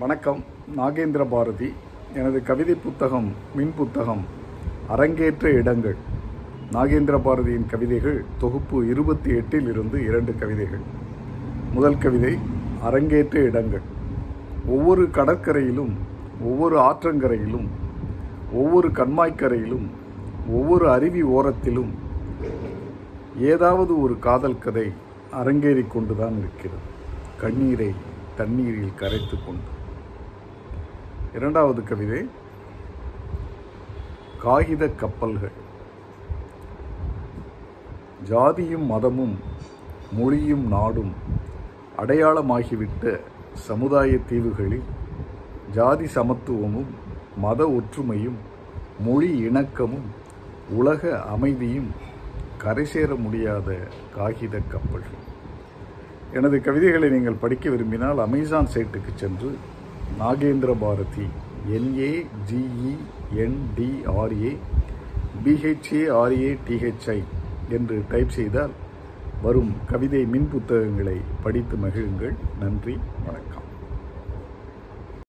வணக்கம். நாகேந்திர பாரதி எனது கவிதை புத்தகம் மின் புத்தகம் அரங்கேற்ற இடங்கள். நாகேந்திர பாரதியின் கவிதைகள் தொகுப்பு இருபத்தி எட்டில் இருந்து இரண்டு கவிதைகள். முதல் கவிதை அரங்கேற்ற இடங்கள். ஒவ்வொரு கடற்கரையிலும் ஒவ்வொரு ஆற்றங்கரையிலும் ஒவ்வொரு கண்மாய்க்கரையிலும் ஒவ்வொரு அருவி ஓரத்திலும் ஏதாவது ஒரு காதல் கதை அரங்கேறிக் கொண்டுதான் இருக்கிறது கண்ணீரை தண்ணீரில் கரைத்து கொண்டு. இரண்டாவது கவிதை காகித கப்பல்கள். ஜாதியும் மதமும் மொழியும் நாடும் அடையாளமாகிவிட்ட சமுதாய தீவுகளில் ஜாதி சமத்துவமும் மத ஒற்றுமையும் மொழி இணக்கமும் உலக அமைதியும் கரை சேர முடியாத காகித கப்பல்கள். எனது கவிதைகளை நீங்கள் படிக்க விரும்பினால் அமேசான் சைட்டுக்கு சென்று Nagendra Bharathi N A G E N D R A B H A R A T H I என்று டைப் செய்தால் வரும் கவிதை மின் புத்தகங்களை படித்து மகிழுங்கள். நன்றி வணக்கம்.